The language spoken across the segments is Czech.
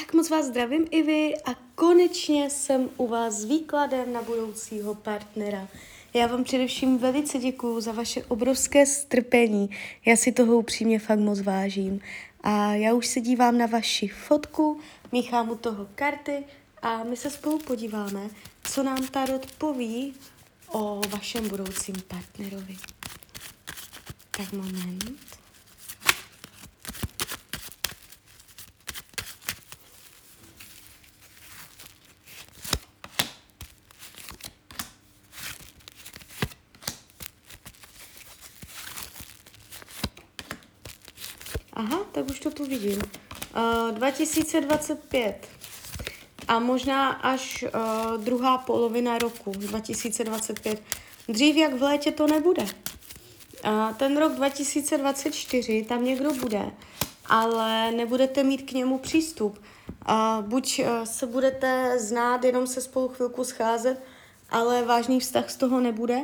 Tak moc vás zdravím i vy a konečně jsem u vás s výkladem na budoucího partnera. Já vám především velice děkuju za vaše obrovské strpení. Já si toho upřímně fakt moc vážím. A já už se dívám na vaši fotku, míchám u toho karty a my se spolu podíváme, co nám Tarot poví o vašem budoucím partnerovi. Tak moment. Aha, tak už to tu vidím. Uh, 2025 a možná až uh, druhá polovina roku 2025. Dřív jak v létě to nebude. Uh, ten rok 2024 tam někdo bude, ale nebudete mít k němu přístup. Uh, buď uh, se budete znát, jenom se spolu chvilku scházet, ale vážný vztah z toho nebude,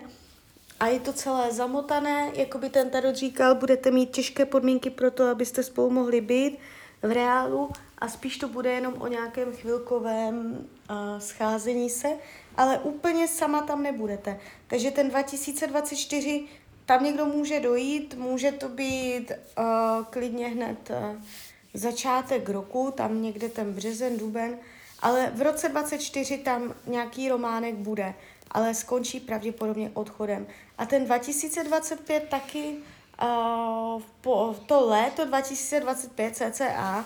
a je to celé zamotané, jako by ten tarot říkal, budete mít těžké podmínky pro to, abyste spolu mohli být v reálu a spíš to bude jenom o nějakém chvilkovém uh, scházení se, ale úplně sama tam nebudete. Takže ten 2024 tam někdo může dojít, může to být uh, klidně hned uh, začátek roku, tam někde ten březen, duben, ale v roce 24 tam nějaký románek bude ale skončí pravděpodobně odchodem. A ten 2025 taky, uh, po to léto 2025 cca,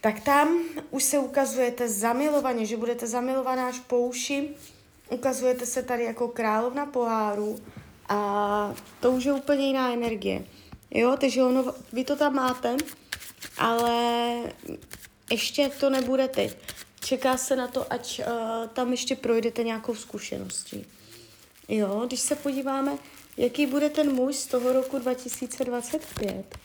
tak tam už se ukazujete zamilovaně, že budete zamilovaná až po uši, ukazujete se tady jako královna poháru a to už je úplně jiná energie. Jo, takže ono, vy to tam máte, ale ještě to nebude teď. Čeká se na to, ať uh, tam ještě projdete nějakou zkušeností. Jo, když se podíváme, jaký bude ten muž z toho roku 2025.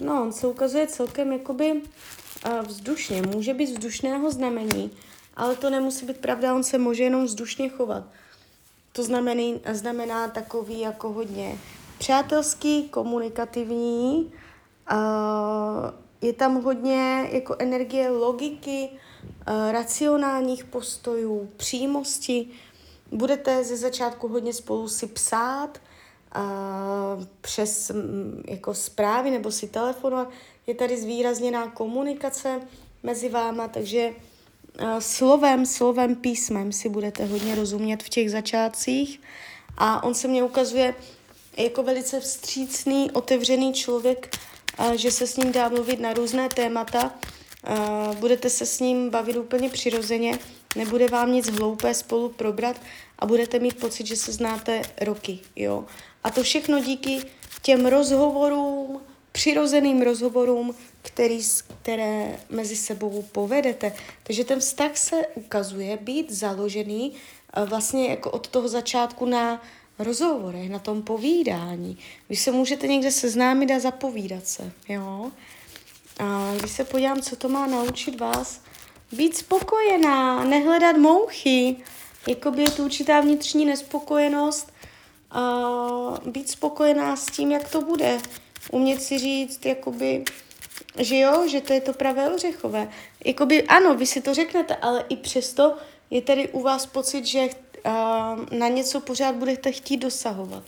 No, on se ukazuje celkem jakoby uh, vzdušně. Může být vzdušného znamení, ale to nemusí být pravda, on se může jenom vzdušně chovat. To znamená, znamená takový jako hodně přátelský, komunikativní, je tam hodně jako energie logiky, racionálních postojů, přímosti. Budete ze začátku hodně spolu si psát, přes jako zprávy nebo si telefonovat. Je tady zvýrazněná komunikace mezi váma, takže slovem, slovem, písmem si budete hodně rozumět v těch začátcích. A on se mně ukazuje jako velice vstřícný, otevřený člověk, že se s ním dá mluvit na různé témata, budete se s ním bavit úplně přirozeně, nebude vám nic hloupé spolu probrat a budete mít pocit, že se znáte roky, jo. A to všechno díky těm rozhovorům, přirozeným rozhovorům, který, které mezi sebou povedete. Takže ten vztah se ukazuje být založený vlastně jako od toho začátku na rozhovorech, na tom povídání. Vy se můžete někde seznámit a zapovídat se, jo. A když se podívám, co to má naučit vás, být spokojená, nehledat mouchy, jakoby je tu určitá vnitřní nespokojenost, a být spokojená s tím, jak to bude. Umět si říct, jakoby, že jo, že to je to pravé ořechové. Jakoby ano, vy si to řeknete, ale i přesto je tady u vás pocit, že na něco pořád budete chtít dosahovat.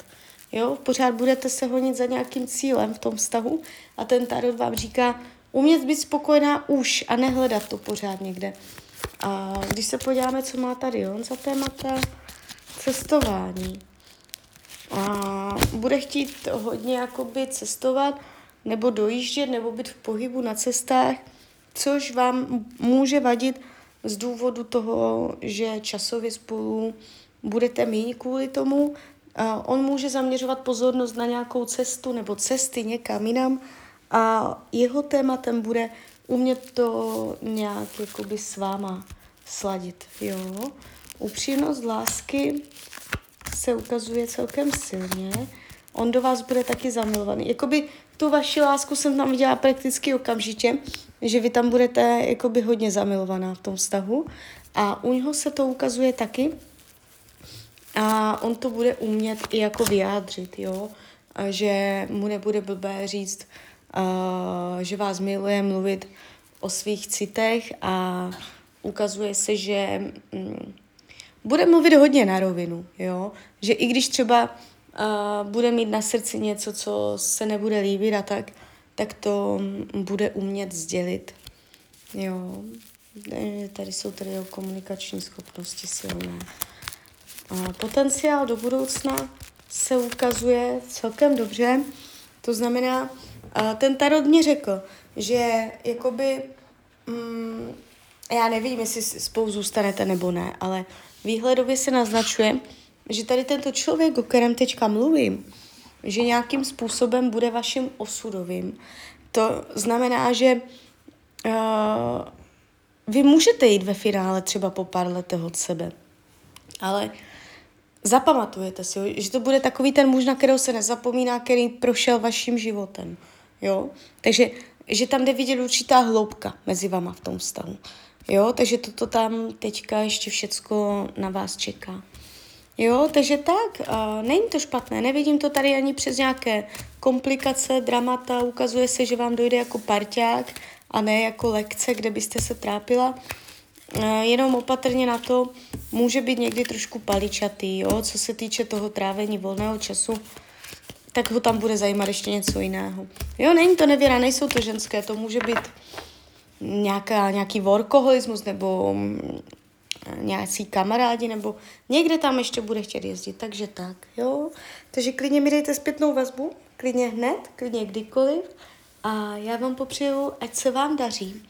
Jo, pořád budete se honit za nějakým cílem v tom vztahu a ten tarot vám říká, umět být spokojená už a nehledat to pořád někde. A když se podíváme, co má tady on za témata, cestování. A bude chtít hodně jakoby cestovat, nebo dojíždět, nebo být v pohybu na cestách, což vám může vadit z důvodu toho, že časově spolu budete méně kvůli tomu. On může zaměřovat pozornost na nějakou cestu nebo cesty někam jinam a jeho tématem bude umět to nějak jakoby s váma sladit. Jo? Upřímnost lásky se ukazuje celkem silně. On do vás bude taky zamilovaný. Jakoby tu vaši lásku jsem tam viděla prakticky okamžitě, že vy tam budete jakoby hodně zamilovaná v tom vztahu a u něho se to ukazuje taky a on to bude umět i jako vyjádřit, jo. že mu nebude blbé říct, uh, že vás miluje, mluvit o svých citech a ukazuje se, že um, bude mluvit hodně na rovinu, jo? že i když třeba uh, bude mít na srdci něco, co se nebude líbit a tak, tak to bude umět sdělit. Jo, tady jsou tady o komunikační schopnosti silné. A potenciál do budoucna se ukazuje celkem dobře. To znamená, ten tarot mě řekl, že jakoby, mm, já nevím, jestli spolu zůstanete nebo ne, ale výhledově se naznačuje, že tady tento člověk, o kterém teďka mluvím, že nějakým způsobem bude vaším osudovým. To znamená, že uh, vy můžete jít ve finále třeba po pár letech od sebe, ale zapamatujete si, že to bude takový ten muž, na kterého se nezapomíná, který prošel vaším životem. Jo? Takže že tam jde vidět určitá hloubka mezi vama v tom vztahu. Jo, takže toto tam teďka ještě všecko na vás čeká. Jo, takže tak, uh, není to špatné, nevidím to tady ani přes nějaké komplikace, dramata, ukazuje se, že vám dojde jako parťák a ne jako lekce, kde byste se trápila. Uh, jenom opatrně na to, může být někdy trošku paličatý, jo, co se týče toho trávení volného času, tak ho tam bude zajímat ještě něco jiného. Jo, není to nevěra, nejsou to ženské, to může být nějaká, nějaký workoholismus nebo nějací kamarádi, nebo někde tam ještě bude chtět jezdit, takže tak, jo. Takže klidně mi dejte zpětnou vazbu, klidně hned, klidně kdykoliv a já vám popřeju, ať se vám daří,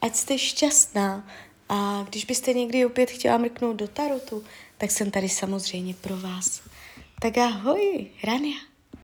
ať jste šťastná a když byste někdy opět chtěla mrknout do tarotu, tak jsem tady samozřejmě pro vás. Tak ahoj, Rania.